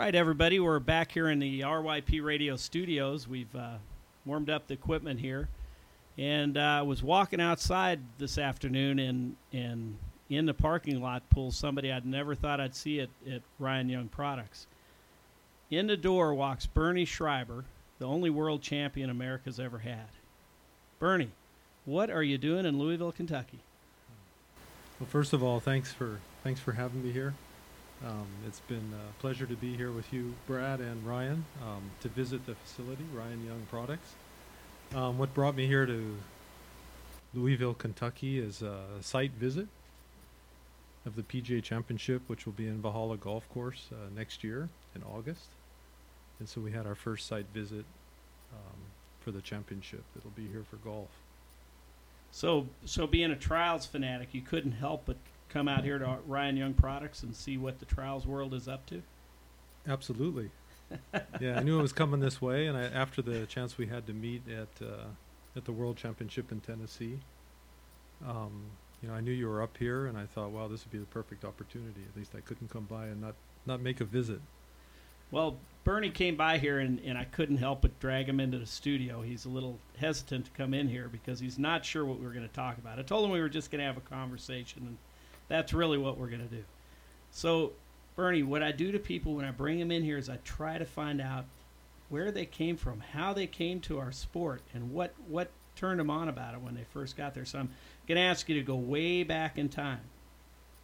right, everybody, we're back here in the RYP Radio studios. We've uh, warmed up the equipment here, and I uh, was walking outside this afternoon, and and in the parking lot pulls somebody I'd never thought I'd see at, at Ryan Young Products. In the door walks Bernie Schreiber, the only world champion America's ever had. Bernie, what are you doing in Louisville, Kentucky? Well, first of all, thanks for thanks for having me here. Um, it's been a pleasure to be here with you, Brad and Ryan, um, to visit the facility, Ryan Young Products. Um, what brought me here to Louisville, Kentucky, is a site visit of the PGA Championship, which will be in Valhalla Golf Course uh, next year in August. And so we had our first site visit um, for the championship. It'll be here for golf. So, so being a trials fanatic, you couldn't help but come out here to Ryan Young Products and see what the trials world is up to? Absolutely. yeah, I knew it was coming this way, and I, after the chance we had to meet at uh, at the World Championship in Tennessee, um, you know, I knew you were up here, and I thought, wow, this would be the perfect opportunity. At least I couldn't come by and not not make a visit. Well, Bernie came by here, and, and I couldn't help but drag him into the studio. He's a little hesitant to come in here because he's not sure what we were going to talk about. I told him we were just going to have a conversation, and that's really what we're going to do. So, Bernie, what I do to people when I bring them in here is I try to find out where they came from, how they came to our sport, and what, what turned them on about it when they first got there. So, I'm going to ask you to go way back in time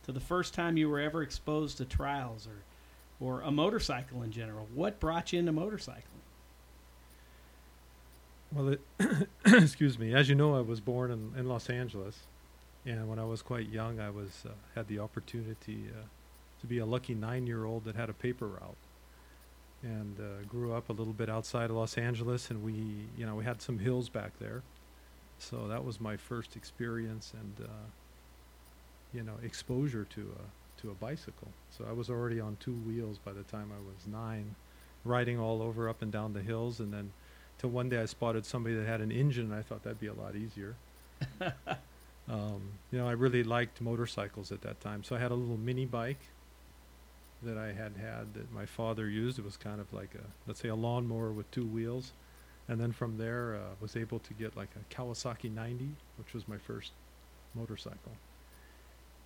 to the first time you were ever exposed to trials or, or a motorcycle in general. What brought you into motorcycling? Well, it, excuse me. As you know, I was born in, in Los Angeles, and when I was quite young, I was uh, had the opportunity uh, to be a lucky nine-year-old that had a paper route, and uh, grew up a little bit outside of Los Angeles. And we, you know, we had some hills back there, so that was my first experience and, uh, you know, exposure to a to a bicycle. So I was already on two wheels by the time I was nine, riding all over up and down the hills, and then till one day I spotted somebody that had an engine, and I thought that'd be a lot easier. Um, you know, I really liked motorcycles at that time, so I had a little mini bike that I had had that my father used. It was kind of like a, let's say, a lawnmower with two wheels, and then from there uh, was able to get like a Kawasaki 90, which was my first motorcycle.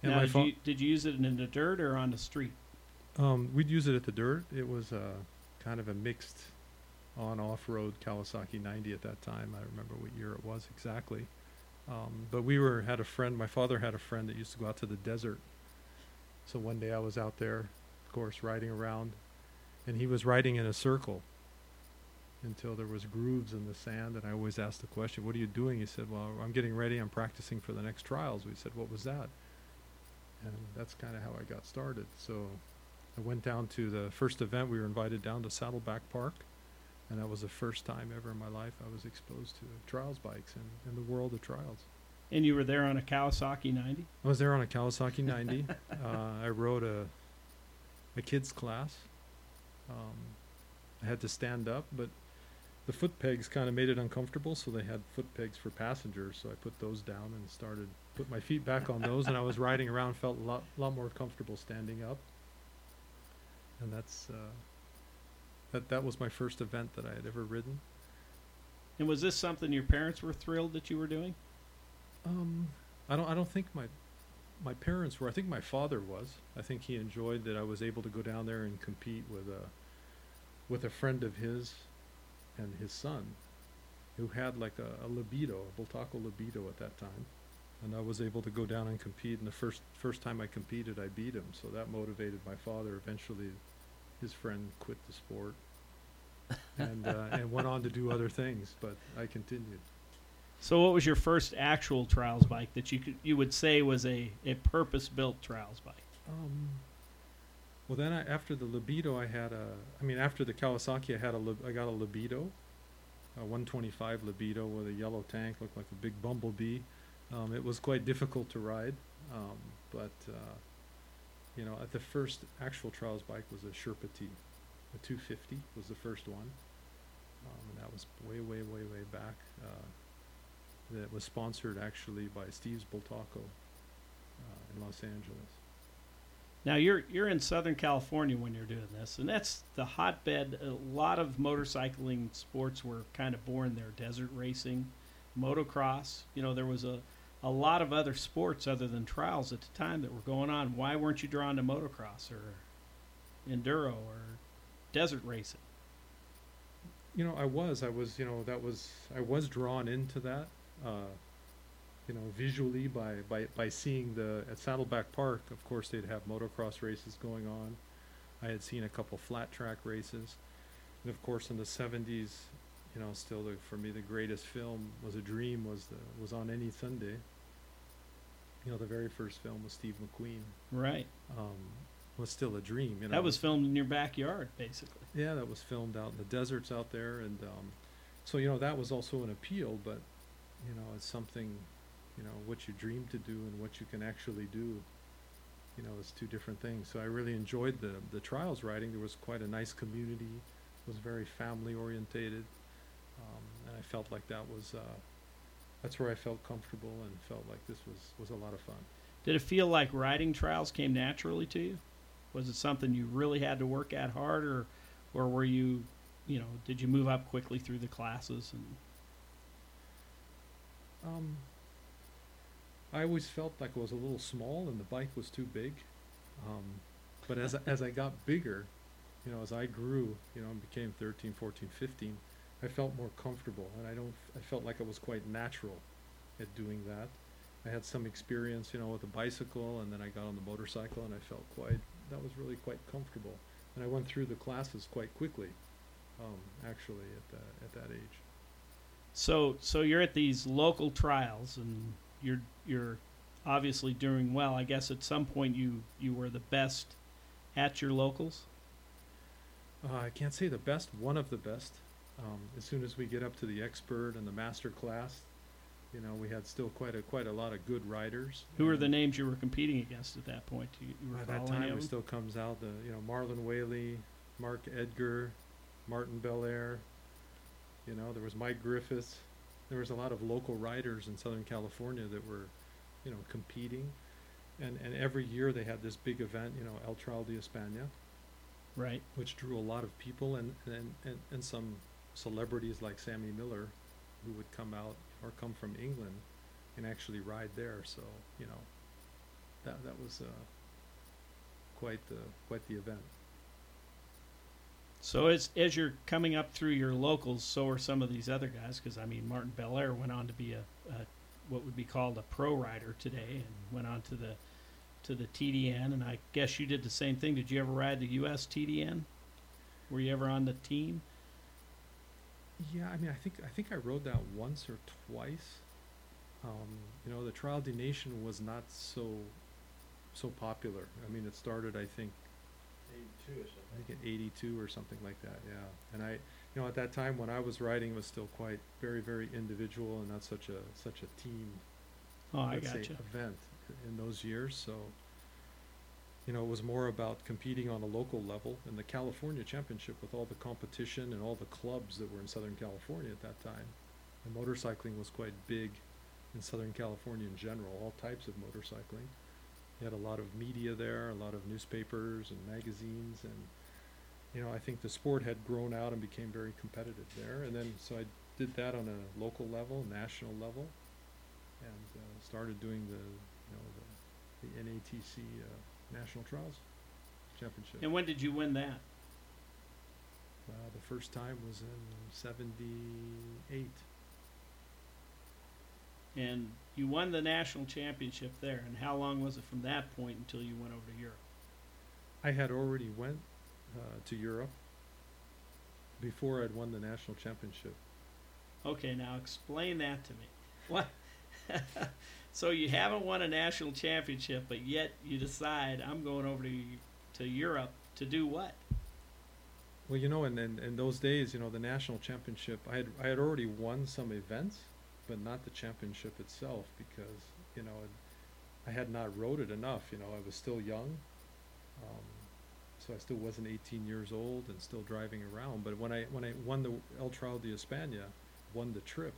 And now, did, you, did you use it in the dirt or on the street? Um, we'd use it at the dirt. It was a kind of a mixed on-off-road Kawasaki 90 at that time. I remember what year it was exactly. Um, but we were had a friend. My father had a friend that used to go out to the desert. So one day I was out there, of course, riding around, and he was riding in a circle until there was grooves in the sand. And I always asked the question, "What are you doing?" He said, "Well, I'm getting ready. I'm practicing for the next trials." We said, "What was that?" And that's kind of how I got started. So I went down to the first event. We were invited down to Saddleback Park and that was the first time ever in my life I was exposed to trials bikes and, and the world of trials. And you were there on a Kawasaki 90? I was there on a Kawasaki 90. uh, I rode a a kids class. Um, I had to stand up, but the foot pegs kind of made it uncomfortable, so they had foot pegs for passengers. So I put those down and started put my feet back on those, and I was riding around, felt a lot lot more comfortable standing up. And that's uh, that that was my first event that I had ever ridden. And was this something your parents were thrilled that you were doing? Um, I don't. I don't think my my parents were. I think my father was. I think he enjoyed that I was able to go down there and compete with a with a friend of his and his son, who had like a, a Lobito, a Bultaco Lobito at that time, and I was able to go down and compete. And the first first time I competed, I beat him. So that motivated my father eventually his friend quit the sport and uh, and went on to do other things, but I continued. So, what was your first actual trials bike that you could you would say was a, a purpose built trials bike? Um, well, then I, after the Lobito, I had a. I mean, after the Kawasaki, I had a. I got a Lobito, a 125 Lobito with a yellow tank, looked like a big bumblebee. Um, it was quite difficult to ride, um, but uh, you know, at the first actual trials bike was a Sherpa T. A 250 was the first one. Um, and that was way, way, way, way back. Uh, that was sponsored actually by Steve's Bultaco uh, in Los Angeles. Now you're you're in Southern California when you're doing this, and that's the hotbed. A lot of motorcycling sports were kind of born there: desert racing, motocross. You know, there was a a lot of other sports other than trials at the time that were going on. Why weren't you drawn to motocross or enduro or desert racing? You know, I was, I was, you know, that was, I was drawn into that, uh, you know, visually by, by, by seeing the, at Saddleback Park, of course, they'd have motocross races going on. I had seen a couple flat track races. And of course, in the seventies, you know, still the, for me, the greatest film was a dream was the, was on any Sunday. You know, the very first film was Steve McQueen, Right. um, was still a dream, you know. That was filmed in your backyard, basically. Yeah, that was filmed out in the deserts out there, and um, so you know that was also an appeal. But you know, it's something, you know, what you dream to do and what you can actually do. You know, it's two different things. So I really enjoyed the the trials riding. There was quite a nice community. It was very family orientated, um, and I felt like that was. Uh, that's where I felt comfortable and felt like this was, was a lot of fun. Did it feel like riding trials came naturally to you? Was it something you really had to work at hard, or, or were you, you know, did you move up quickly through the classes? And Um, I always felt like I was a little small and the bike was too big. Um, but as, as I got bigger, you know, as I grew, you know, and became 13, 14, 15, I felt more comfortable and I don't, I felt like I was quite natural at doing that. I had some experience, you know, with a bicycle and then I got on the motorcycle and I felt quite, that was really quite comfortable. And I went through the classes quite quickly, um, actually at that, at that age. so, so you're at these local trials, and you're you're obviously doing well. I guess at some point you you were the best at your locals. Uh, I can't say the best, one of the best. Um, as soon as we get up to the expert and the master class, you know, we had still quite a quite a lot of good riders. Who were the names you were competing against at that point? Do you, you By that time, it still comes out the you know Marland Whaley, Mark Edgar, Martin Belair. You know, there was Mike Griffiths. There was a lot of local riders in Southern California that were, you know, competing, and and every year they had this big event, you know, El Trial de España Right. which drew a lot of people and, and, and, and some celebrities like Sammy Miller who would come out or come from England and actually ride there. So, you know, that, that was, uh, quite the, quite the event. So as as you're coming up through your locals, so are some of these other guys. Because I mean, Martin Belair went on to be a, a what would be called a pro rider today, and went on to the to the TDN. And I guess you did the same thing. Did you ever ride the US TDN? Were you ever on the team? Yeah, I mean, I think, I think I rode that once or twice. Um, you know, the Trial des Nations was not so, so popular. I mean, it started, I think, Eighty-two or I think at 82 or something like that, yeah. And I, you know, at that time when I was riding, it was still quite very, very individual and not such a such a team Oh, I let's got say, you. event in those years. So, you know, it was more about competing on a local level in the California Championship with all the competition and all the clubs that were in Southern California at that time. And motorcycling was quite big in Southern California in general, all types of motorcycling. You had a lot of media there, a lot of newspapers and magazines, and you know, I think the sport had grown out and became very competitive there. And then, so I did that on a local level, national level, and uh, started doing the, you know, the, the NATC uh, National Trials Championship. And when did you win that? Uh, the first time was in '78. And you won the national championship there. And how long was it from that point until you went over to Europe? I had already went uh, to Europe before I'd won the national championship. Okay, now explain that to me. What? so you haven't won a national championship, but yet you decide I'm going over to to Europe to do what? Well, you know, in, in, in those days, you know, the national championship, I had I had already won some events, but not the championship itself because you know I had not rode it enough. You know, I was still young, um, so I still wasn't 18 years old and still driving around. But when I when I won the El Trial de España, won the trip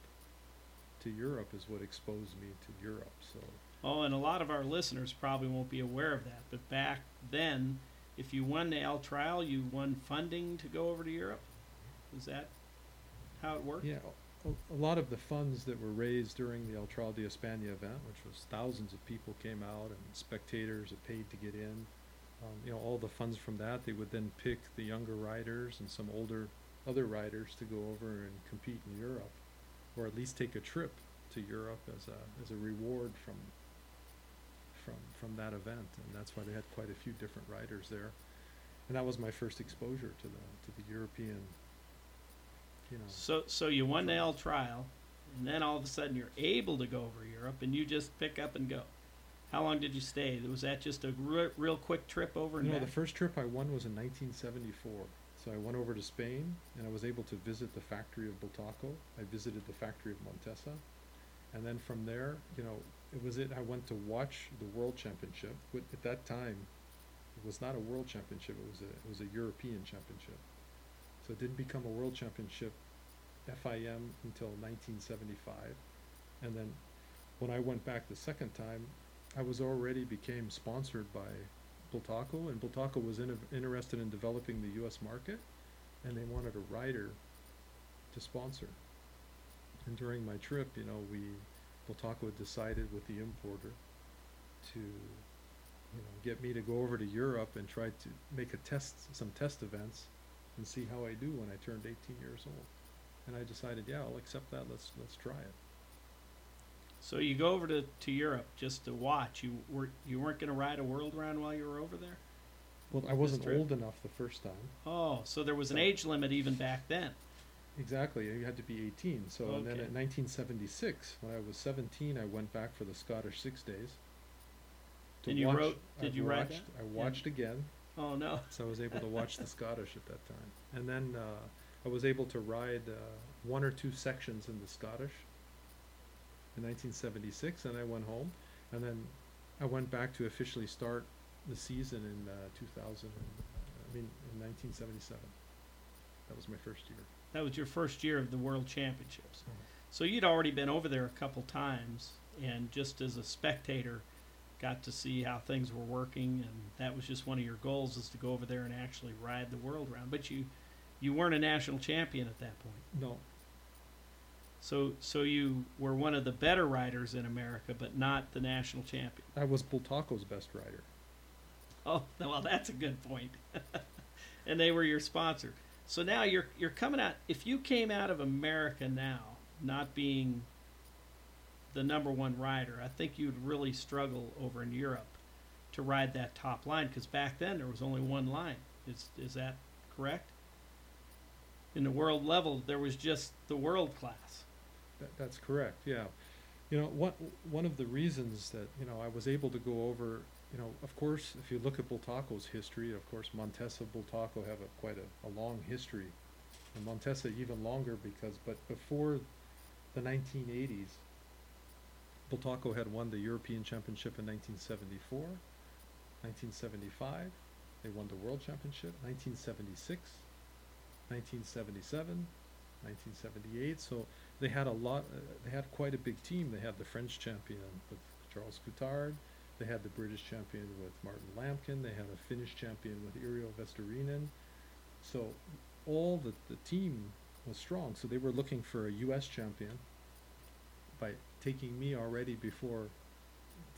to Europe is what exposed me to Europe. So Oh, and a lot of our listeners probably won't be aware of that. But back then, if you won the El trial, you won funding to go over to Europe. Is that how it worked? Yeah, a, a lot of the funds that were raised during the El Trial de España event, which was thousands of people came out and spectators had paid to get in. Um, you know, all the funds from that, they would then pick the younger riders and some older other riders to go over and compete in Europe, or at least take a trip to Europe as a as a reward from from from that event, and that's why they had quite a few different riders there. And that was my first exposure to the to the European you know. So, so you won the El trial, and then all of a sudden you're able to go over Europe, and you just pick up and go. How long did you stay? Was that just a re- real quick trip over and No, back? the first trip I won was in 1974. So I went over to Spain and I was able to visit the factory of Bultaco. I visited the factory of Montesa. And then from there, you know, it was it. I went to watch the World Championship. At that time, it was not a World Championship. It was a it was a European Championship. So it didn't become a World Championship FIM until 1975. And then when I went back the second time, I was already became sponsored by Bultaco, and Bultaco was in, interested in developing the U.S. market, and they wanted a rider to sponsor. And during my trip, you know, we had decided with the importer to, you know, get me to go over to Europe and try to make a test, some test events, and see how I do when I turned 18 years old. And I decided, yeah, I'll accept that. Let's let's try it. So you go over to, to Europe just to watch. You were you weren't going to ride a world round while you were over there. Well, I wasn't old enough the first time. Oh, so there was an age limit even back then. Exactly, you had to be 18. So, and then Okay. in 1976, when I was 17, I went back for the Scottish Six Days. to And you watch- wrote- did I you ride watched, that? I Yeah. watched again, Oh no. so I was able to watch the Scottish at that time. And then uh, I was able to ride uh, one or two sections in the Scottish in 1976, and I went home. And then I went back to officially start the season in uh, 2000. And, I mean, in 1977. That was my first year. That was your first year of the World Championships. Mhm. So you'd already been over there a couple times, and just as a spectator, got to see how things were working, and that was just one of your goals is to go over there and actually ride the world round. But you, you weren't a national champion at that point. No, So so you were one of the better riders in America, but not the national champion. I was Bultaco's best rider. Oh, well, that's a good point. and they were your sponsor. So now you're you're coming out. If you came out of America now, not being the number one rider, I think you'd really struggle over in Europe to ride that top line because back then there was only one line. Is is that correct? In the world level, there was just the world class. That, that's correct. Yeah, you know, one one of the reasons that you know I was able to go over, you know, of course, if you look at Bultaco's history, of course, Montesa Bultaco have a quite a, a long history, and Montesa even longer because, but before the 1980s, Bultaco had won the European Championship in 1974, 1975, they won the World Championship, 1976, 1977, 1978. So they had a lot. Uh, they had quite a big team. They had the French champion with Charles Coutard. They had the British champion with Martin Lampkin. They had a Finnish champion with Yrjö Vesterinen. So all the the team was strong. So they were looking for a U.S. champion by taking me already before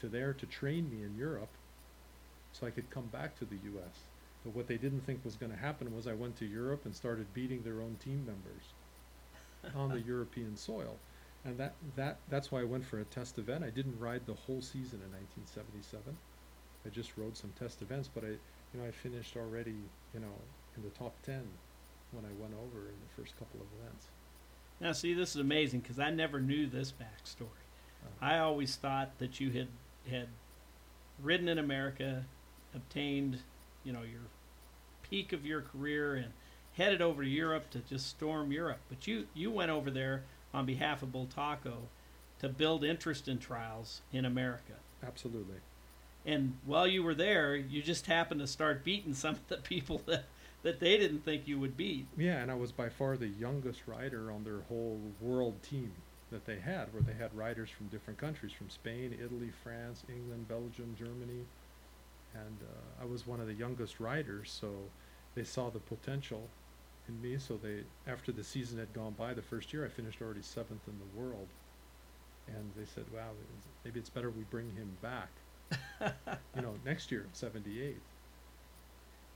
to there to train me in Europe, so I could come back to the U.S. But what they didn't think was going to happen was I went to Europe and started beating their own team members on the European soil. And that, that that's why I went for a test event. I didn't ride the whole season in 1977. I just rode some test events, but I you know I finished already, you know, in the top 10 when I went over in the first couple of events. Now, see, this is amazing because I never knew this backstory. Uh, I always thought that you had had ridden in America, obtained, you know, your peak of your career, and headed over to Europe to just storm Europe. But you you went over there on behalf of Bultaco to build interest in trials in America. Absolutely. And while you were there, you just happened to start beating some of the people that that they didn't think you would beat. Yeah, and I was by far the youngest rider on their whole world team. that they had, where they had riders from different countries, from Spain, Italy, France, England, Belgium, Germany, and uh, I was one of the youngest riders, so they saw the potential in me. So they, after the season had gone by, the first year I finished already seventh in the world, and they said, "Wow, maybe it's better we bring him back." you know, next year, '78.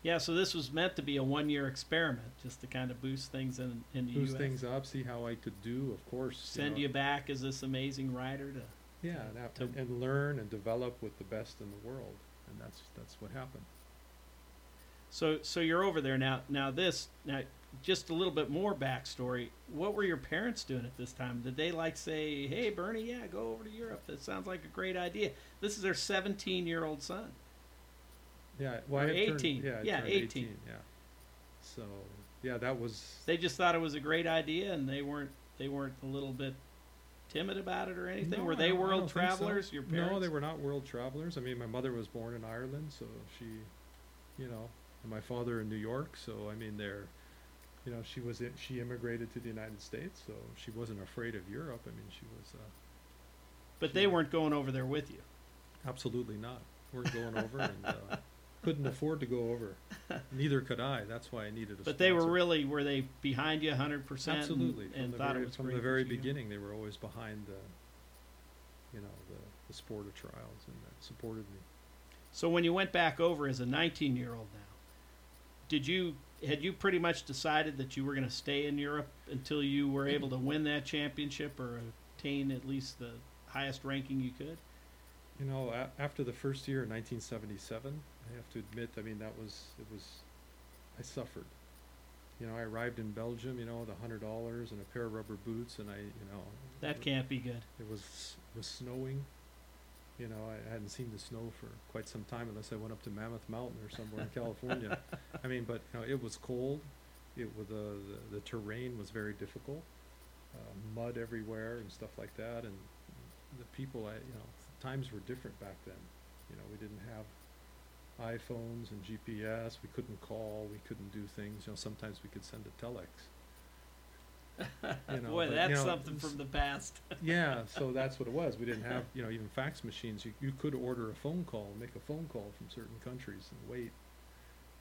Yeah, so this was meant to be a one-year experiment, just to kind of boost things in in the Boost U.S. things up, see how I could do. Of course, Send know. you back as this amazing rider to. Yeah, and, to- and learn and develop with the best in the world, and that's that's what happened. So so you're over there now. Now this now just a little bit more backstory. What were your parents doing at this time? Did they like say, "Hey, Bernie, yeah, go over to Europe. That sounds like a great idea." This is their 17-year-old son. Yeah, well, Or I had turned- 18. yeah, Yeah, turned 18. Yeah. So yeah, that was They just thought it was a great idea, and they weren't they weren't a little bit timid about it or anything. No, were they world don't so. travelers? Your parents? No, they were not world travelers. I mean, my mother was born in Ireland, so she, you know, and my father in New York. So I mean, they're, you know, she was she immigrated to the United States, so she wasn't afraid of Europe. I mean, she was uh, But they weren't going over there with you. absolutely not. weren't going over and uh, couldn't afford to go over. Neither could I. That's why I needed a. But they were really were they behind you 100% absolutely and, from and the thought very, it was from the that very you- beginning. They were always behind the, you know, the, the sport of trials and uh, supported me. So when you went back over as a 19 year old now, did you had you pretty much decided that you were going to stay in Europe until you were mm-hmm. able to win that championship or attain at least the highest ranking you could? You know, a- after the first year in 1977, I have to admit, I mean, that was, it was, I suffered. You know, I arrived in Belgium, you know, with a hundred dollars and a pair of rubber boots, and I, you know, That can't be good. it was it was snowing. You know, I hadn't seen the snow for quite some time, unless I went up to Mammoth Mountain or somewhere in California. I mean, but you know, it was cold. It was the, the the terrain was very difficult, uh, mud everywhere and stuff like that, and the people. I you know, times were different back then. You know, we didn't have iPhones and GPS. We couldn't call. We couldn't do things. You know, sometimes we could send a telex. You know, Boy, but, that's you know, something from the past. yeah, so that's what it was. We didn't have, you know, even fax machines. You, you could order a phone call, make a phone call from certain countries and wait,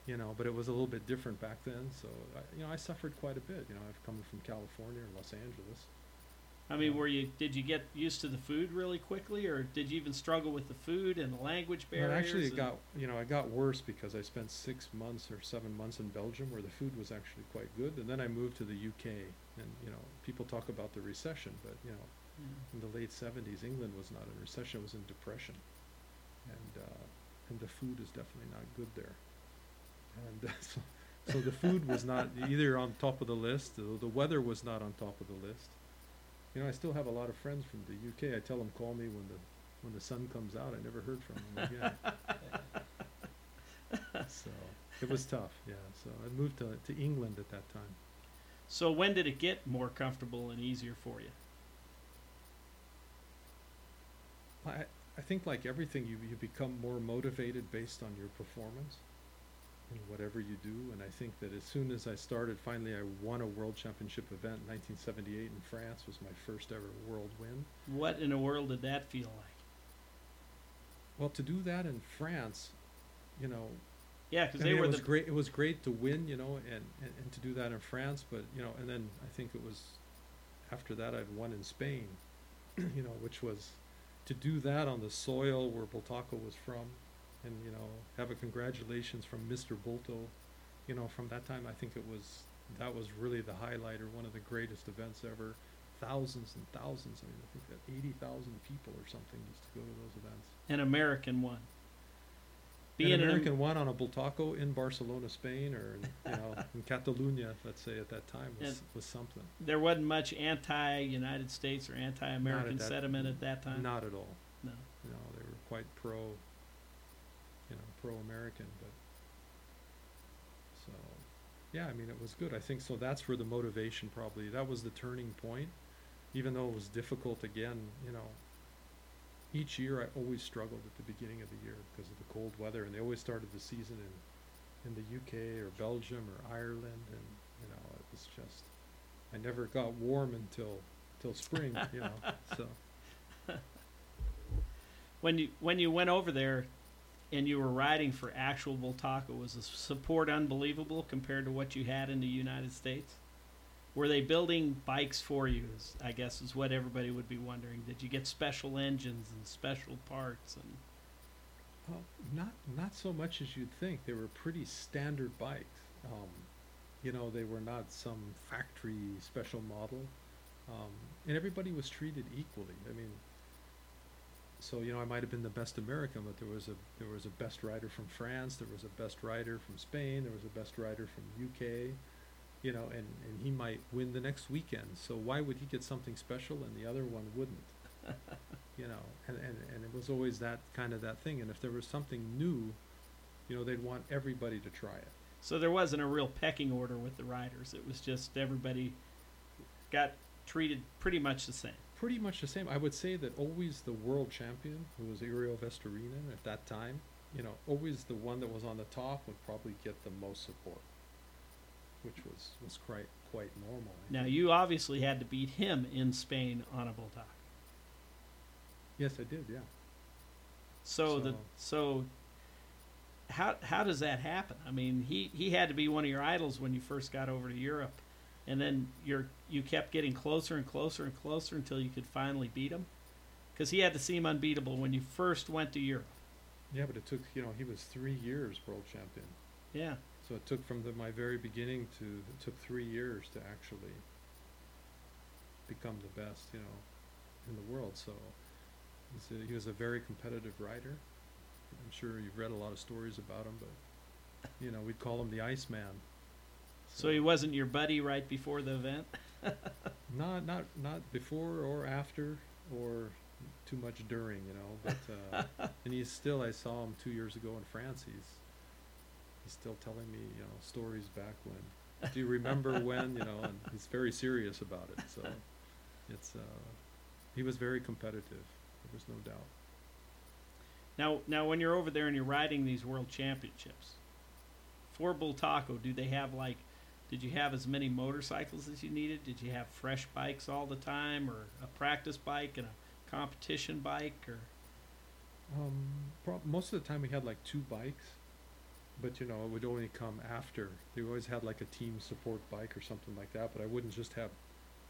you know, but it was a little bit different back then. So, I, you know, I suffered quite a bit. You know, I've come from California or Los Angeles. I mean, were you did you get used to the food really quickly, or did you even struggle with the food and the language barriers? But actually, it got, you know, it got worse because I spent six months or seven months in Belgium where the food was actually quite good. And then I moved to the UK and, you know, people talk about the recession, but, you know, Yeah. in the late seventies, England was not in recession; it was in depression, and uh, and the food is definitely not good there. And so, so the food was not either on top of the list. The, the weather was not on top of the list. You know, I still have a lot of friends from the UK. I tell them call me when the when the sun comes out. I never heard from them again. so it was tough. Yeah. So I moved to to England at that time. So when did it get more comfortable and easier for you? I, I think like everything, you, you become more motivated based on your performance in whatever you do. And I think that as soon as I started, finally I won a world championship event in 1978 in France was my first ever world win. What in the world did that feel like? Well, to do that in France, you know, Yeah, because they mean, were it was the great. It was great to win, you know, and, and, and to do that in France. But you know, and then I think it was after that I'd won in Spain, you know, which was to do that on the soil where Bultaco was from, and you know, have a congratulations from Mr. Bultó. you know, from that time I think it was that was really the highlight or one of the greatest events ever. Thousands and thousands. I mean, I think that eighty thousand people or something used to go to those events. an American one. Being an American Am- one on a Bultaco in Barcelona, Spain, or in, you know in Catalunya, let's say at that time was And- was something. there wasn't much anti-United States or anti-American that- sentiment at that time. Not at all. No. Know, they were quite pro, you know, pro-American, but so yeah, I mean, it was good. I think so. That's where the motivation probably that was the turning point, even though it was difficult. Again, you know, each year I always struggled at the beginning of the year because of the cold weather, and they always started the season in in the UK or Belgium or Ireland, and you know, it was just I never got warm until till spring, you know. So When you when you went over there, and you were riding for actual Bultaco, was the support unbelievable compared to what you had in the United States? Were they building bikes for you? Is, I guess is what everybody would be wondering. Did you get special engines and special parts and Well, not not so much as you'd think. They were pretty standard bikes. Um, you know, they were not some factory special model, um, and everybody was treated equally. I mean, so you know, I might have been the best American, but there was a there was a best rider from France, there was a best rider from Spain, there was a best rider from UK. You know, and and he might win the next weekend. So why would he get something special and the other one wouldn't? you know, and, and, and it was always that kind of that thing. And if there was something new, you know, they'd want everybody to try it. So there wasn't a real pecking order with the riders. It was just everybody got treated pretty much the same. Pretty much the same. I would say that always the world champion, who was Yrjö Vesterinen at that time, you know, always the one that was on the top would probably get the most support, which was, was quite, quite normal. Now you obviously had to beat him in Spain on a Bultaco. Yes, I did, yeah. So, the So- so how how does that happen? I mean, he he had to be one of your idols when you first got over to Europe, and then you're you kept getting closer and closer and closer until you could finally beat him, because he had to seem unbeatable when you first went to Europe. Yeah, but it took, you know, he was three years world champion. Yeah. So it took from the, my very beginning to, it took three years to actually become the best, you know, in the world. So he's a, he was a very competitive rider. I'm sure you've read a lot of stories about him, but you know, we'd call him the Iceman. So he wasn't your buddy right before the event. not not not before or after or too much during, you know. But uh, and he's still. I saw him two years ago in France. He's he's still telling me, you know, stories back when. Do you remember when? You know, and he's very serious about it. So it's uh, he was very competitive. There was no doubt. Now, now when you're over there and you're riding these world championships, for Bultaco, do they have like, did you have as many motorcycles as you needed? Did you have fresh bikes all the time, or a practice bike and a competition bike, or Um, most of the time we had like two bikes, but you know it would only come after. They always had like a team support bike or something like that. But I wouldn't just have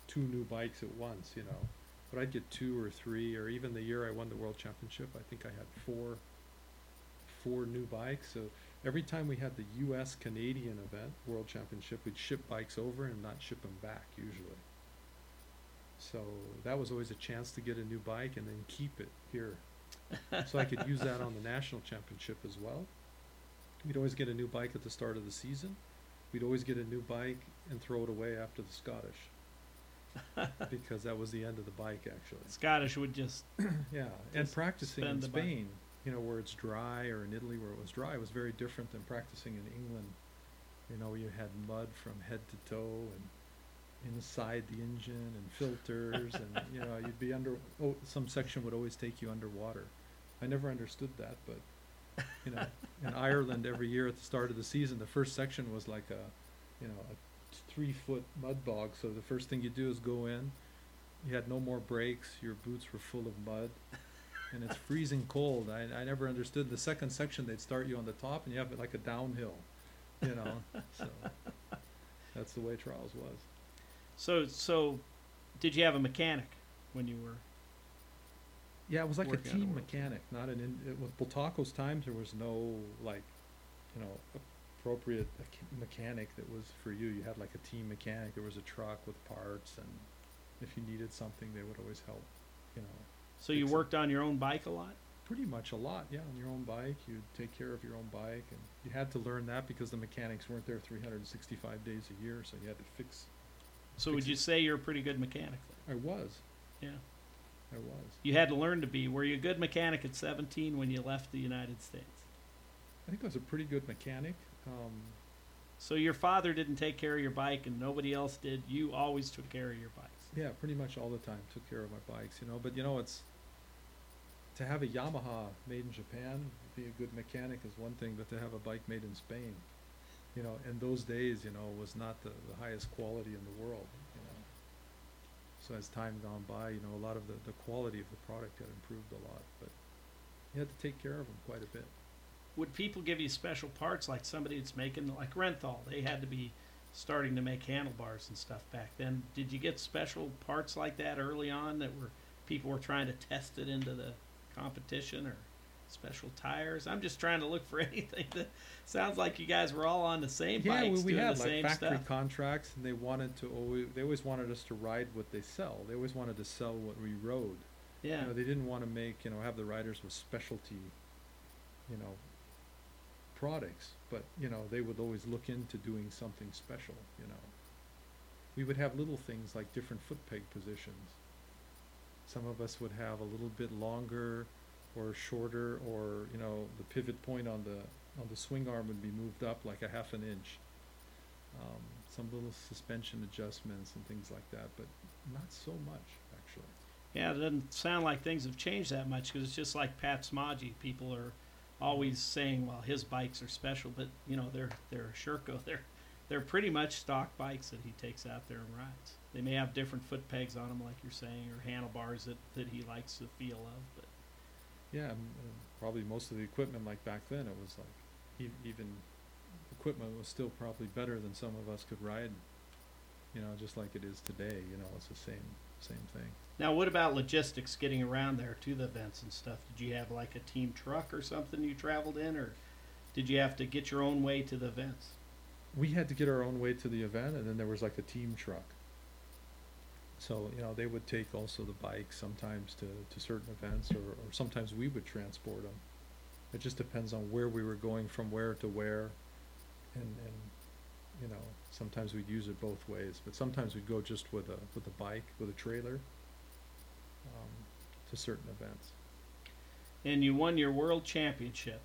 two new bikes at once, you know. But I'd get two or three, or even the year I won the world championship, I think I had four, four new bikes. So every time we had the U.S. Canadian event, world championship, we'd ship bikes over and not ship them back usually. So that was always a chance to get a new bike and then keep it here so I could use that on the national championship as well. We'd always get a new bike at the start of the season. We'd always get a new bike and throw it away after the Scottish. because that was the end of the bike actually. Scottish would just Yeah, and practicing in Spain. bike. You know, where it's dry or in Italy where it was dry was very different than practicing in England. You know, you had mud from head to toe and inside the engine and filters and you know, you'd be under oh some section would always take you underwater. I never understood that, but you know, in Ireland every year at the start of the season, the first section was like a, you know, a three foot mud bog. So the first thing you do is go in. You had no more brakes. Your boots were full of mud, and it's freezing cold. I, I never understood the second section. They'd start you on the top, and you have it like a downhill, you know. so that's the way trials was. so so. Did you have a mechanic when you were? Yeah, it was like a Working on the team mechanic, not an. In, it, with Bultaco's times, there was no like, you know, appropriate mechanic that was for you. You had like a team mechanic. There was a truck with parts, and if you needed something, they would always help. You know, So you worked on your own bike a lot. pretty much a lot. Yeah, on your own bike, you'd take care of your own bike, and you had to learn that because the mechanics weren't there 365 days a year, so you had to fix. So would Fix you it. say you're a pretty good mechanic? Then? I was. Yeah. I was. You had to learn to be. Were you a good mechanic at 17 when you left the United States? I think I was a pretty good mechanic. Um, So your father didn't take care of your bike and nobody else did. You always took care of your bikes. Yeah, pretty much all the time. Took care of my bikes, you know. But you know, it's to have a Yamaha made in Japan, be a good mechanic is one thing, but to have a bike made in Spain, you know, in those days, you know, was not the, the highest quality in the world, you know. So as time gone by, you know, a lot of the, the quality of the product had improved a lot, but you had to take care of them quite a bit. Would people give you special parts like somebody that's making like Renthal? They had to be starting to make handlebars and stuff back then. Did you get special parts like that early on that were people were trying to test it into the competition or special tires? I'm just trying to look for anything that sounds like you guys were all on the same Yeah, we, bikes we doing had the like same factory stuff. contracts, and they wanted to always, they always wanted us to ride what they sell. They always wanted to sell what we rode. yeah. You know, they didn't want to make, you know, have the riders with specialty, you know, products, but, you know, they would always look into doing something special, you know. We would have little things like different foot peg positions. Some of us would have a little bit longer or shorter, or, you know, the pivot point on the, on the swing arm would be moved up like a half an inch. Um, some little suspension adjustments and things like that, but not so much, actually. Yeah, it doesn't sound like things have changed that much because it's just like Pat Smage. People are always saying, "Well, his bikes are special," but you know they're they're a Sherco. They're they're pretty much stock bikes that he takes out there and rides. They may have different foot pegs on them, like you're saying, or handlebars that, that he likes the feel of. But Yeah, probably most of the equipment like back then, it was like even equipment was still probably better than some of us could ride. You know, just like it is today. You know, it's the same same thing. now, what about logistics getting around there to the events and stuff? Did you have like a team truck or something you traveled in, or did you have to get your own way to the events? We had to get our own way to the event, and then there was like a team truck. So you know, they would take also the bike sometimes to to certain events, or or sometimes we would transport them. It just depends on where we were going from where to where, and and you know sometimes we'd use it both ways, but sometimes we'd go just with a with a bike with a trailer um, to certain events. and you won your world championship.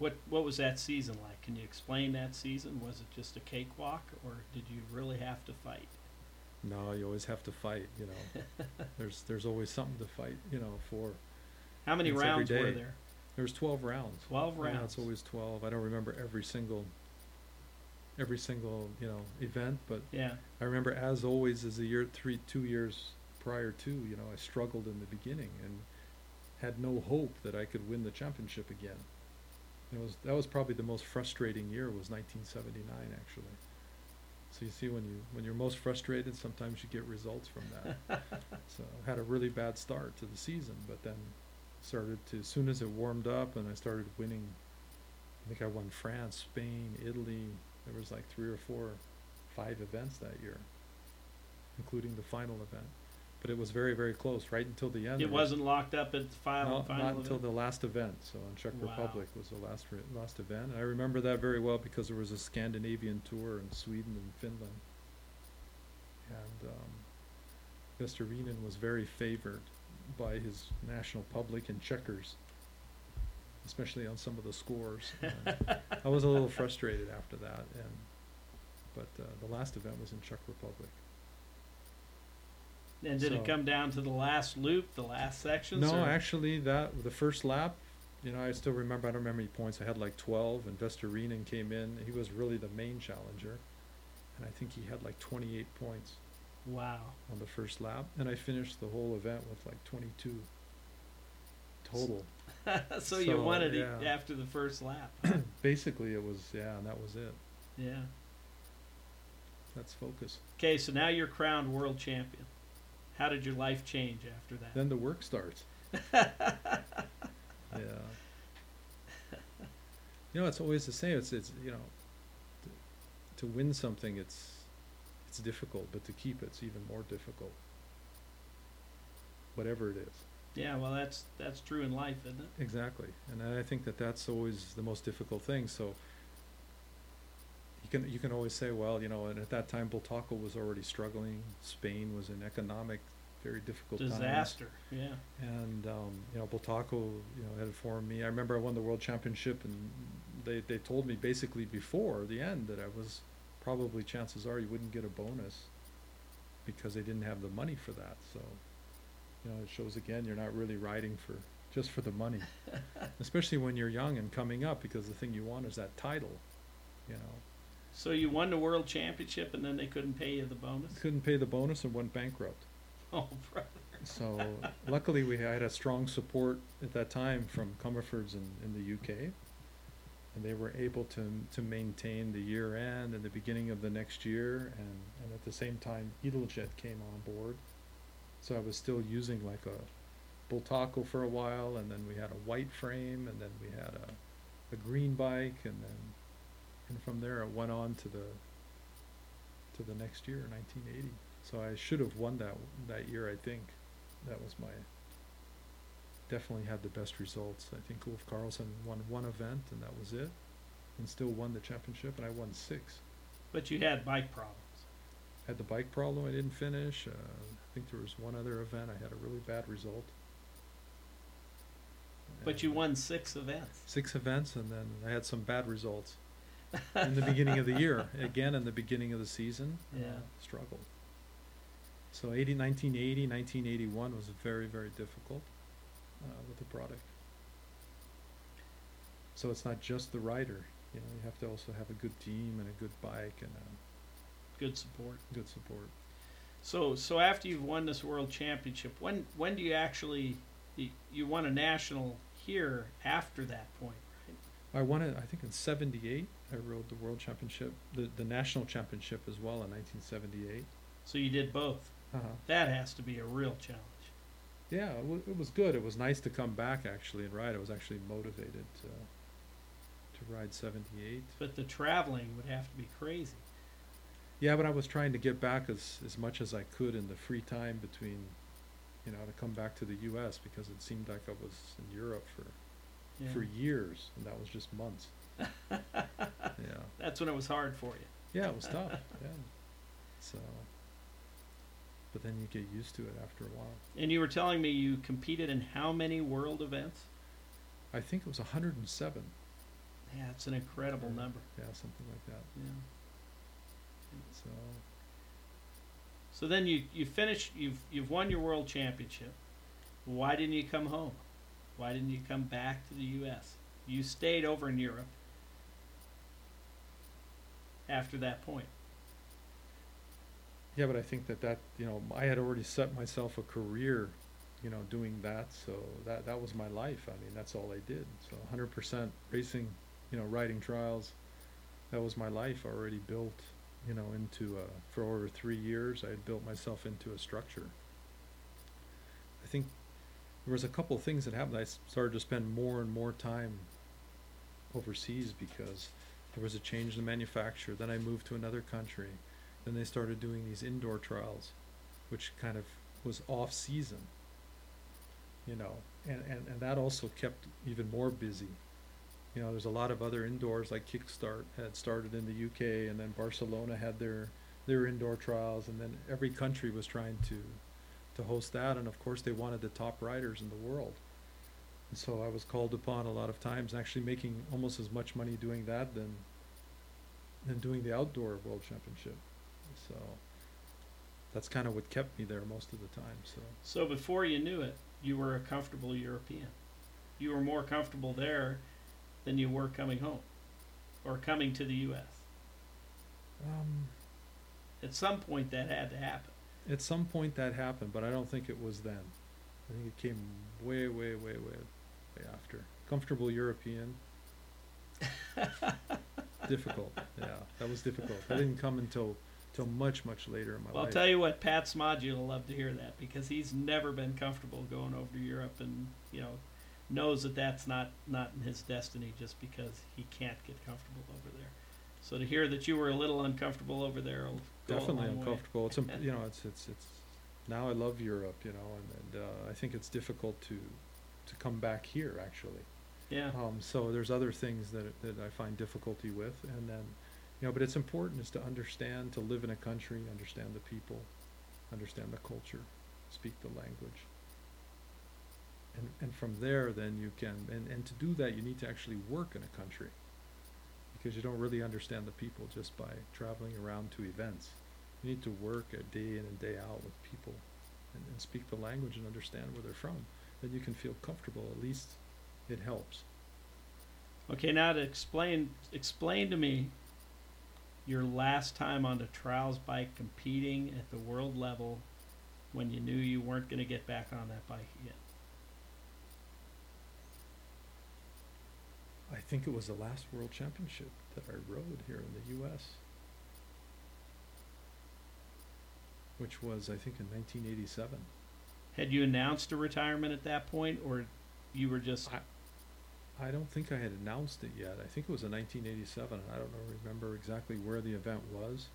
What what was that season like? Can you explain that season? Was it just a cakewalk, or did you really have to fight? No, you always have to fight. You know, there's there's always something to fight. You know, for How many rounds were day. there? there's twelve rounds. Twelve rounds. it's always twelve. I don't remember every single every single you know event, but Yeah, I remember as always as the year three two years prior to you know I struggled in the beginning and had no hope that I could win the championship again. It was that was probably the most frustrating year was 1979 actually. So you see when you when you're most frustrated, sometimes you get results from that. so I had a really bad start to the season, but then started to as soon as it warmed up and I started winning. I think I won France, Spain, Italy. There was like three or four, five events that year, including the final event. But it was very very close right until the end. it was- wasn't locked up at the final. no, final not until event? the last event. So in Czech Wow. Republic was the last re- last event. And I remember that very well because there was a Scandinavian tour in Sweden and Finland, and um, Vesterinen was very favored by his national public and checkers, especially on some of the scores. I was a little frustrated after that, and but uh, the last event was in Czech Republic. And did it come down to the last loop, the last section? No, or- actually, that the first lap, you know, I still remember. I don't remember any points. I had like twelve, and Vesterinen came in. He was really the main challenger, and I think he had like twenty-eight points Wow. on the first lap, and I finished the whole event with like twenty-two total. so, you So, won it yeah. after the first lap. huh? Basically, it was yeah, and that was it. yeah. That's focus. Okay, so now you're crowned world champion. How did your life change after that? Then the work starts. yeah. You know, it's always the same. It's it's you know, to, to win something, it's it's difficult, but to keep it's even more difficult. Whatever it is. yeah, well, that's that's true in life, isn't it? Exactly, and I think that that's always the most difficult thing. So can you can always say, well, you know, and at that time, Bultaco was already struggling. Spain was in economic, very difficult times. Disaster. Yeah. And um, you know, Bultaco, you know, had informed me. I remember I won the world championship, and they they told me basically before the end that I was probably chances are you wouldn't get a bonus because they didn't have the money for that. So, you know, it shows again you're not really riding for just for the money, especially when you're young and coming up, because the thing you want is that title, you know. So you won the world championship, and then they couldn't pay you the bonus. Couldn't pay the bonus and went bankrupt. Oh, brother. So luckily we had a strong support at that time from Comerfords in, in the UK. And they were able to, to maintain the year end and the beginning of the next year and, and at the same time Italjet came on board. So I was still using like a Bultaco for a while and then we had a white frame and then we had a, a green bike and then and from there it went on to the to the next year, nineteen eighty. So I should have won that that year I think that was my definitely had the best results. I think Ulf Karlson won one event and that was it, and still won the championship, and I won six. But you had bike problems. Had the bike problem, I didn't finish. Uh, I think there was one other event I had a really bad result. But you won six events. six events, and then I had some bad results in the beginning of the year. Again, in the beginning of the season, uh, struggled. So 80, 1980, 1981 was very, very difficult uh, with the product. So it's not just the rider. You know, you have to also have a good team and a good bike and uh, Good support. good support. So, so after you've won this world championship, when when do you actually you, you won a national here after that point? I won it, I think, in '78. I rode the world championship, the the national championship as well in 1978. So you did both. Uh-huh. That has to be a real challenge. Yeah, it, w- it was good. It was nice to come back actually and ride. I was actually motivated to to ride 78. But the traveling would have to be crazy. Yeah, but I was trying to get back as as much as I could in the free time between, you know, to come back to the U.S. because it seemed like I was in Europe for Yeah. for years, and that was just months. yeah, That's when it was hard for you. yeah, it was tough. Yeah, so, but then you get used to it after a while. And you were telling me you competed in how many world events? I think it was 107. Yeah, it's an incredible Yeah. number. Yeah, something like that. Yeah. So So then you you finish you've you've won your world championship. Why didn't you come home? Why didn't you come back to the U.S.? You stayed over in Europe after that point. yeah, but I think that that you know I had already set myself a career, you know, doing that. So that that was my life. I mean, that's all I did. So 100% racing, you know, riding trials. That was my life already built, you know, into uh, for over three years. I had built myself into a structure. I think there was a couple of things that happened. I started to spend more and more time overseas because there was a change in the manufacturer. Then I moved to another country. Then they started doing these indoor trials, which kind of was off season. You know, and, and, and that also kept even more busy. You know, there's a lot of other indoors like Kickstart had started in the UK, and then Barcelona had their their indoor trials, and then every country was trying to to host that, and of course they wanted the top riders in the world. And so I was called upon a lot of times, actually making almost as much money doing that than than doing the outdoor world championship. So that's kind of what kept me there most of the time. So So before you knew it, you were a comfortable European. You were more comfortable there than you were coming home or coming to the U.S. um, At some point, that had to happen. At some point that happened, but I don't think it was then. I think it came way, way, way, way, way after. Comfortable European. difficult. Yeah, that was difficult. That didn't come until till much, much later in my life. Well, I'll tell you what, Pat Smage will love to hear that because he's never been comfortable going over to Europe and, you know, knows that that's not, not in his destiny just because he can't get comfortable over there. So to hear that you were a little uncomfortable over there will go a definitely long way. uncomfortable. It's you know, it's it's it's now I love Europe, you know, and, and uh, I think it's difficult to to come back here actually. Yeah. Um, so there's other things that that I find difficulty with, and then you know, but it's important is to understand, to live in a country, understand the people, understand the culture, speak the language. And, and from there, then you can, and, and to do that, you need to actually work in a country because you don't really understand the people just by traveling around to events. You need to work a day in and day out with people and, and speak the language and understand where they're from. Then you can feel comfortable. At least it helps. Okay, now to explain explain to me your last time on the trials bike competing at the world level when you knew you weren't going to get back on that bike again? I think it was the last world championship that I rode here in the U.S., which was I think in 1987. Had you announced a retirement at that point, or you were just I- I don't think I had announced it yet. I think it was in 1987. I don't know, remember exactly where the event was,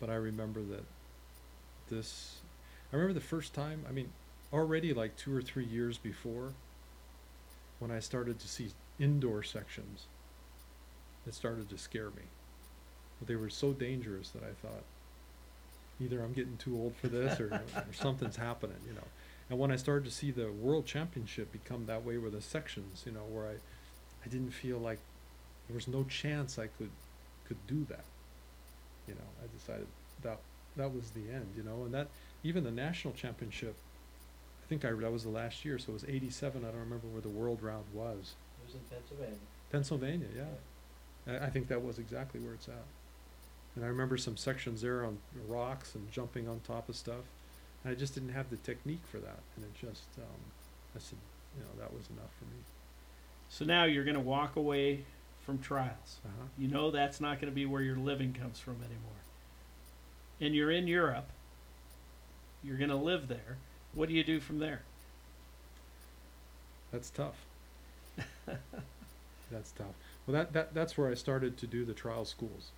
but I remember that this. I remember the first time. I mean, already like two or three years before, when I started to see indoor sections, it started to scare me. But they were so dangerous that I thought, either I'm getting too old for this, or, or something's happening, you know. And when I started to see the world championship become that way with the sections, you know, where I, I didn't feel like there was no chance I could, could do that. You know, I decided that that was the end. You know, and that even the national championship, I think I that was the last year, so it was '87. I don't remember where the world round was. It was in Pennsylvania. Pennsylvania, yeah. I, I think that was exactly where it's at. And I remember some sections there on rocks and jumping on top of stuff. And I just didn't have the technique for that. And it just, um, I said, you know, that was enough for me. so now you're going to walk away from trials. Uh-huh. You know that's not going to be where your living comes from anymore. And you're in Europe. You're going to live there. What do you do from there? That's tough. that's tough. Well, that, that that's where I started to do the trial schools.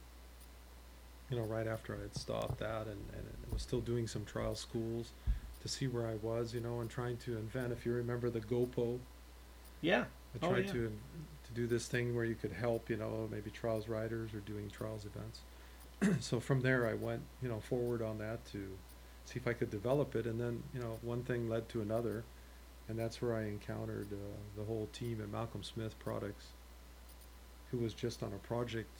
You know, right after I had stopped that and, and was still doing some trial schools to see where I was, you know, and trying to invent. If you remember the GoPo, Yeah. I Oh, tried yeah. to to do this thing where you could help, you know, maybe trials riders or doing trials events. so from there, I went, you know, forward on that to see if I could develop it, and then, you know, one thing led to another, and that's where I encountered uh, the whole team at Malcolm Smith Products, who was just on a project.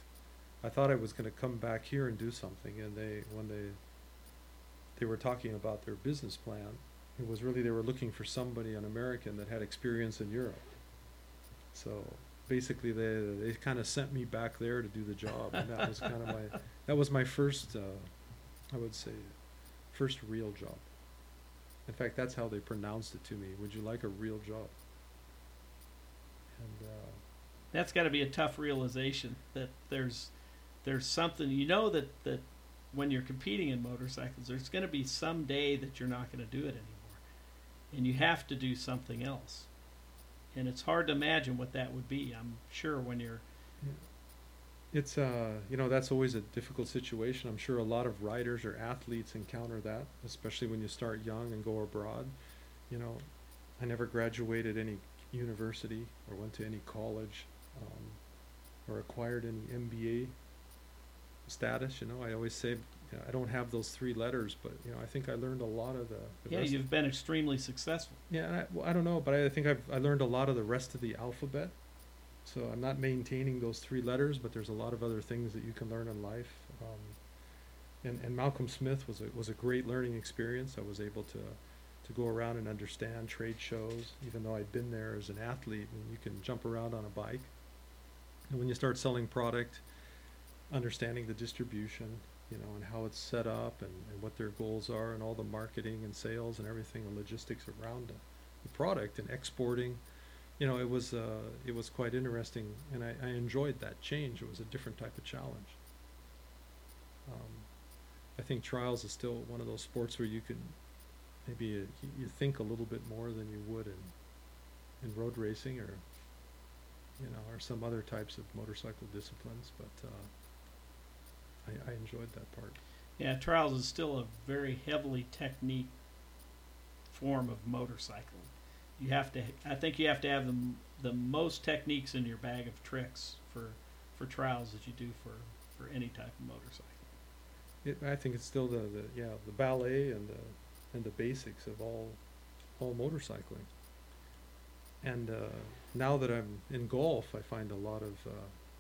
I thought I was going to come back here and do something, and they when they they were talking about their business plan, it was really they were looking for somebody, an American that had experience in Europe. So basically, they they kind of sent me back there to do the job, and that was kind of my that was my first, uh, I would say, first real job. In fact, that's how they pronounced it to me. Would you like a real job? And uh, That's got to be a tough realization that there's there's something you know that that when you're competing in motorcycles there's going to be some day that you're not going to do it anymore and you have to do something else and it's hard to imagine what that would be i'm sure when you're it's uh you know that's always a difficult situation. I'm sure a lot of riders or athletes encounter that especially when you start young and go abroad. You know i never graduated any university or went to any college um, or acquired any mba status you know. I always say you know, i don't have those three letters but you know i think i learned a lot of the, the yeah you've been extremely successful. Yeah, and I, well, I don't know, but I, I think I've I learned a lot of the rest of the alphabet. So I'm not maintaining those three letters, but there's a lot of other things that you can learn in life. Um, and and Malcolm Smith was a was a great learning experience. I was able to to go around and understand trade shows, even though I'd been there as an athlete. And you can jump around on a bike, and when you start selling product, understanding the distribution, you know, and how it's set up and, and what their goals are and all the marketing and sales and everything and logistics around the, the product and exporting. You know, it was uh, it was quite interesting and I, I enjoyed that change. It was a different type of challenge. Um, I think trials is still one of those sports where you can maybe uh, you, you think a little bit more than you would in in road racing or you know or some other types of motorcycle disciplines, but uh, I, I enjoyed that part. yeah trials is still a very heavily technique form of motorcycle you have to i think you have to have the, the most techniques in your bag of tricks for for trials as you do for for any type of motorcycle It, I think it's still the, the yeah the ballet and the and the basics of all all motorcycling. And uh, now that I'm in golf, I find a lot of uh,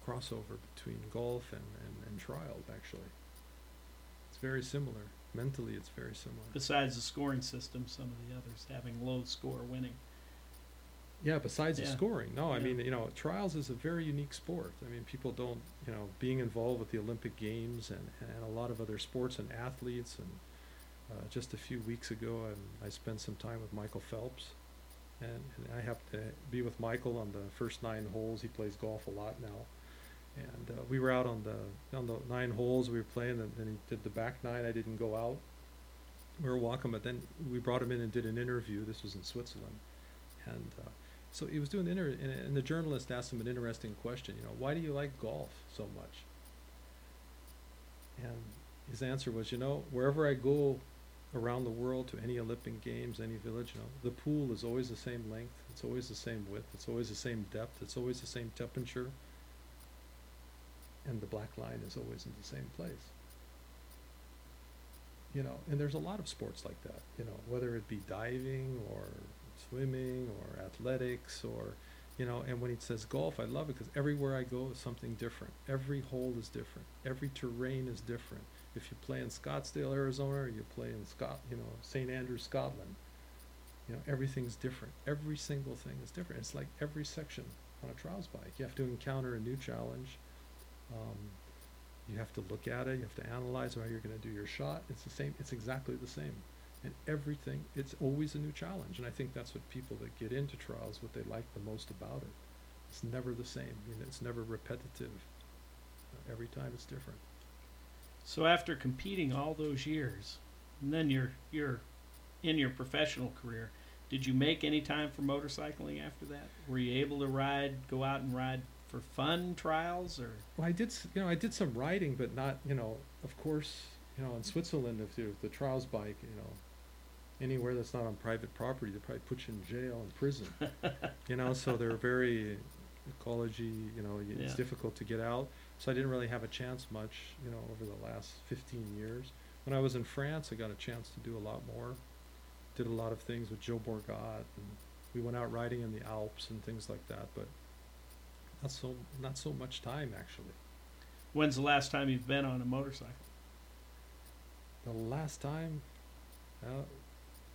crossover between golf and, and, and trial. Actually, it's very similar. Mentally, it's very similar. besides the scoring system some of the others having low score winning Yeah, besides the scoring. No, I Yeah. mean, you know, trials is a very unique sport. I mean, people don't, you know, being involved with the Olympic Games and, and a lot of other sports and athletes. And uh, just a few weeks ago, I, I spent some time with Michael Phelps. And, and I happened to be with Michael on the first nine holes. He plays golf a lot now. And uh, we were out on the on the nine holes we were playing, and then he did the back nine. I didn't go out. We were walking, but then we brought him in and did an interview. This was in Switzerland, and uh, so he was doing the inter- and, and the journalist asked him an interesting question. You know, why do you like golf so much? And his answer was, you know, wherever I go around the world to any Olympic Games, any village, you know, the pool is always the same length. It's always the same width. It's always the same depth. It's always the same temperature. And the black line is always in the same place. You know, and there's a lot of sports like that, you know, whether it be diving or swimming or athletics or, you know, and when he says golf, I love it because everywhere I go is something different. Every hole is different. Every terrain is different. If you play in Scottsdale, Arizona, or you play in scott you know, St. Andrews, Scotland, you know, everything's different. Every single thing is different. It's like every section on a trials bike. You have to encounter a new challenge. Um, you have to look at it. You have to analyze how you're going to do your shot. It's the same. It's exactly the same. And everything, it's always a new challenge. And I think that's what people that get into trials, what they like the most about it. It's never the same. I mean, it's never repetitive. Uh, every time it's different. So after competing all those years, and then you're you're in your professional career, did you make any time for motorcycling after that? Were you able to ride, go out and ride for fun trials, or Well, I did, you know, I did some riding, but not, you know, of course, you know, in Switzerland, if you the trials bike, you know, anywhere that's not on private property, they probably put you in jail and prison. you know, so they're very ecology, you know, it's Yeah. difficult to get out. So I didn't really have a chance much, you know, over the last 15 years. When I was in France, I got a chance to do a lot more. Did a lot of things with Gilles Burgat, and we went out riding in the Alps and things like that, but not so not so much time actually. when's the last time you've been on a motorcycle? The last time, uh,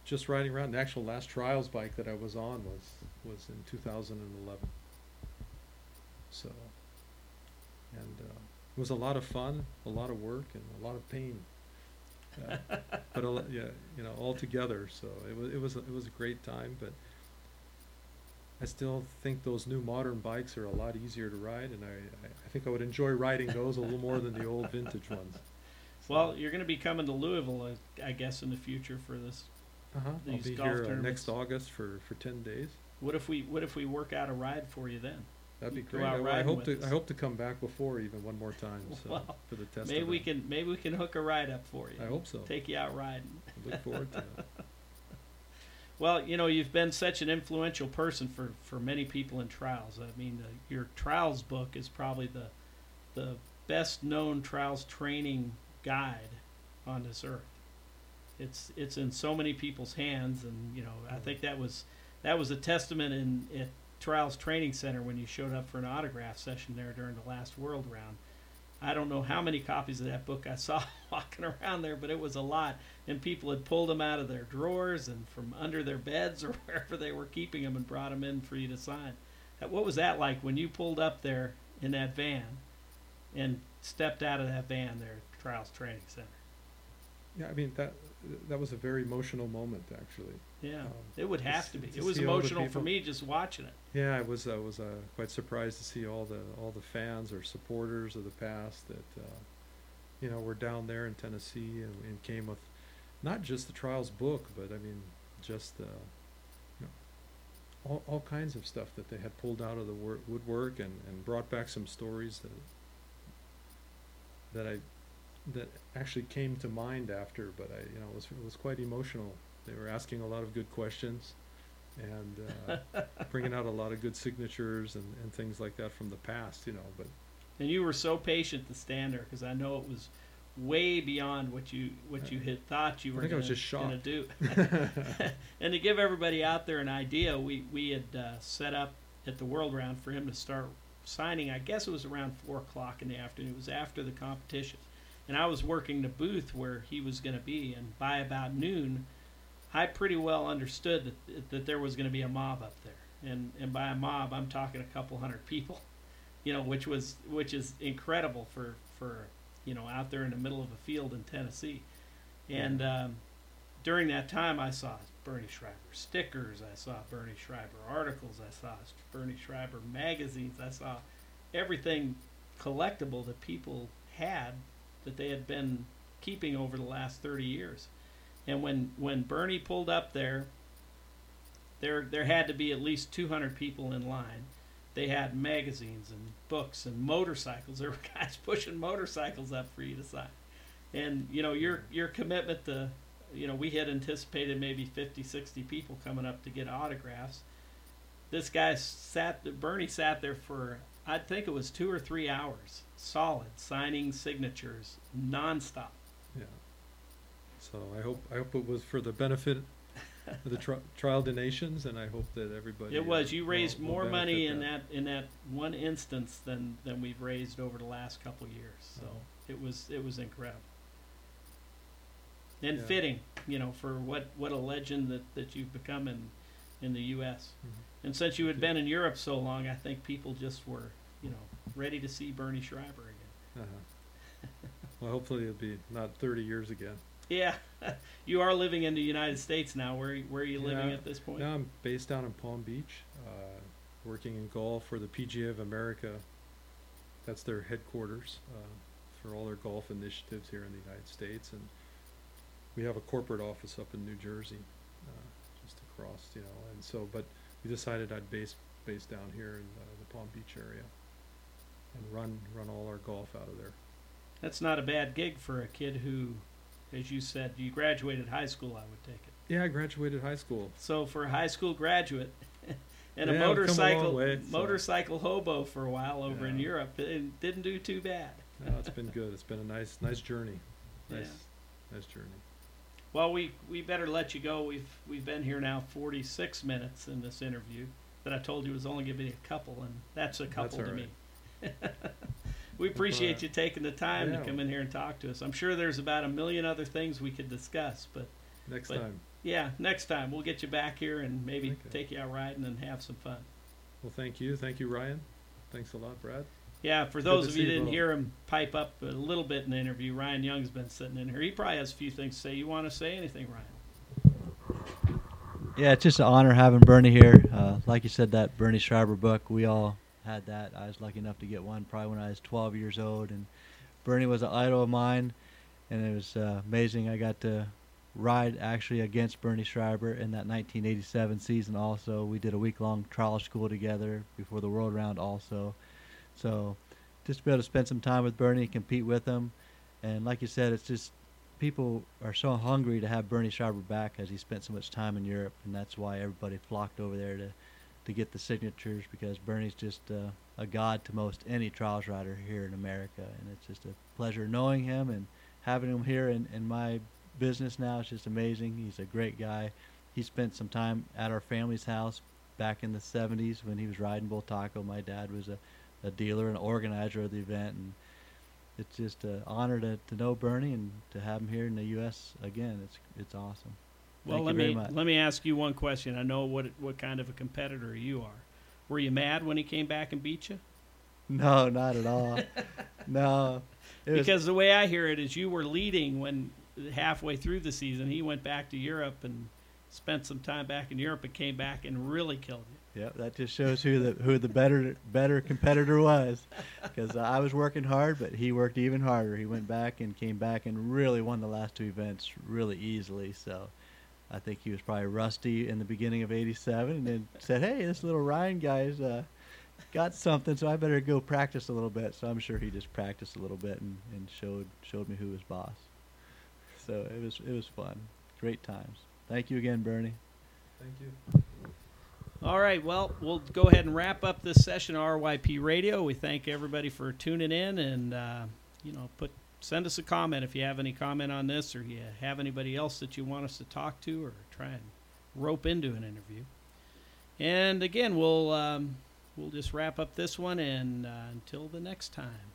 just riding around, the actual last trials bike that I was on was was in 2011. So, and uh, it was a lot of fun, a lot of work, and a lot of pain. Uh, but a, yeah, you know, all together. So it was it was a- it was a great time. But I still think those new modern bikes are a lot easier to ride, and I I, think I would enjoy riding those a little more than the old vintage ones. Well, you're going to be coming to Louisville, I guess, in the future for this. Uh-huh. I'll these be golf here uh, tournaments. next August for, for ten days. What if we What if we work out a ride for you then? That'd be Go great. out I, I riding hope with to us. I hope to come back before even one more time. So Well, for the test. maybe we event. can maybe we can hook a ride up for you. I hope so. Take you out riding. Look forward to it. Well, you know, you've been such an influential person for, for many people in trials. I mean, the, your trials book is probably the the best known trials training guide on this earth. It's it's in so many people's hands, and you know, I think that was that was a testament in at Trials Training Center when you showed up for an autograph session there during the last World Round. I don't know how many copies of that book I saw walking around there, but it was a lot and people had pulled them out of their drawers and from under their beds or wherever they were keeping them and brought them in for you to sign. What was that like when you pulled up there in that van and stepped out of that van there at Trials Training Center? Yeah, I mean that that was a very emotional moment actually. Yeah, Um, it would have s- to be. to It was see all the emotional for me just watching it. Yeah, I was I was uh, quite surprised to see all the all the fans or supporters of the past that uh, you know were down there in Tennessee and, and came with not just the trials book, but I mean just uh, you know all all kinds of stuff that they had pulled out of the wor- woodwork and, and brought back some stories that that I that actually came to mind after, but I you know it was it was quite emotional. They were asking a lot of good questions and uh, bringing out a lot of good signatures and, and things like that from the past, you know. But And you were so patient to stand there because I know it was way beyond what you what you had thought you were gonna, was just gonna shocked. do. and to give everybody out there an idea, we we had uh, set up at the World Round for him to start signing. I guess it was around four o'clock in the afternoon. It was after the competition, and I was working the booth where he was going to be. And by about noon, I pretty well understood that that there was going to be a mob up there. and and by a mob, I'm talking a couple hundred people. You know, which was which is incredible for for you know out there in the middle of a field in Tennessee, and um, during that time, I saw Bernie Schreiber stickers, I saw Bernie Schreiber articles, I saw Bernie Schreiber magazines, I saw everything collectible that people had that they had been keeping over the last 30 years. And when when Bernie pulled up there, there there had to be at least 200 people in line. They had magazines and books and motorcycles. There were guys pushing motorcycles up for you to sign. And you know your your commitment to you know we had anticipated maybe 50 60 people coming up to get autographs. This guy sat Bernie sat there for I think it was 2 or 3 hours solid signing signatures nonstop. Yeah. So I hope I hope it was for the benefit of the tri- Trial des Nations, and I hope that everybody. It was. uh, You raised will more money in that in that one instance than than we've raised over the last couple of years. So Oh. it was it was incredible and Yeah. fitting, you know, for what what a legend that that you've become in in the U.S. Mhm. And since you had been in Europe so long, I think people just were you know ready to see Bernie Schreiber again. Uh-huh. well, hopefully it'll be not 30 years again. Yeah, you are living in the United States now. Where where are you living Yeah. at this point? Now I'm based down in Palm Beach, uh, working in golf for the PGA of America. That's their headquarters uh, for all their golf initiatives here in the United States, and we have a corporate office up in New Jersey, uh, just across, you know. And so, but we decided I'd base base down here in uh, the Palm Beach area, and run run all our golf out of there. That's not a bad gig for a kid who, as you said, you graduated high school. I would take it. Yeah, I graduated high school. So for a high school graduate and a Yeah, a motorcycle way, so- motorcycle hobo for a while over in Europe, it didn't do too bad. No, it's been good. It's been a nice nice journey. Nice Yeah. nice journey. Well, we we better let you go. We've we've been here now 46 minutes in this interview that I told you was only going to be a couple, and that's a couple all to right. me. we appreciate you taking the time Yeah. to come in here and talk to us. I'm sure there's about a million other things we could discuss, but Next But- time. yeah, next time we'll get you back here and maybe Okay. take you out riding and have some fun. Well, thank you. Thank you, Ryan. Thanks a lot, Brad. Yeah, for those of you see didn't hear him pipe up a little bit in the interview, Ryan Young's been sitting in here. He probably has a few things to say. You want to say anything, Ryan? Yeah, it's just an honor having Bernie here. Uh, like you said, that Bernie Schreiber book, we all had that. I was lucky enough to get one probably when I was 12 years old, and Bernie was an idol of mine, and it was uh, amazing. I got to ride actually against Bernie Schreiber in that 1987 season. Also, we did a week-long trial school together before the World Round. Also, so just to be able to spend some time with Bernie, compete with him, and like you said, it's just people are so hungry to have Bernie Schreiber back as he spent so much time in Europe, and that's why everybody flocked over there to to get the signatures because Bernie's just uh, a god to most any trials rider here in America, and it's just a pleasure knowing him and having him here in, in my business now. It's just amazing. He's a great guy. He spent some time at our family's house back in the 70s when he was riding Bultaco. My dad was a, a dealer and organizer of the event, and it's just an honor to, to know Bernie and to have him here in the U.S. again. It's it's awesome. Well, Thank let you very me much. let me ask you one question. I know what what kind of a competitor you are. Were you mad when he came back and beat you? No, not at all. no, it was, Because the way I hear it is you were leading when halfway through the season he went back to Europe and spent some time back in Europe and came back and really killed you. Yeah, that just shows who the who the better better competitor was. Because I was working hard, but he worked even harder. He went back and came back and really won the last two events really easily. So. I think he was probably rusty in the beginning of '87, and then said, "Hey, this little Ryan guy's uh, got something, so I better go practice a little bit." So I'm sure he just practiced a little bit and, and showed showed me who was boss. So it was it was fun, great times. Thank you again, Bernie. Thank you. All right, well, we'll go ahead and wrap up this session of RYP Radio. We thank everybody for tuning in, and uh, you know, put send us a comment if you have any comment on this, or you have anybody else that you want us to talk to, or try and rope into an interview. And again, we'll um, we'll just wrap up this one, and uh, until the next time.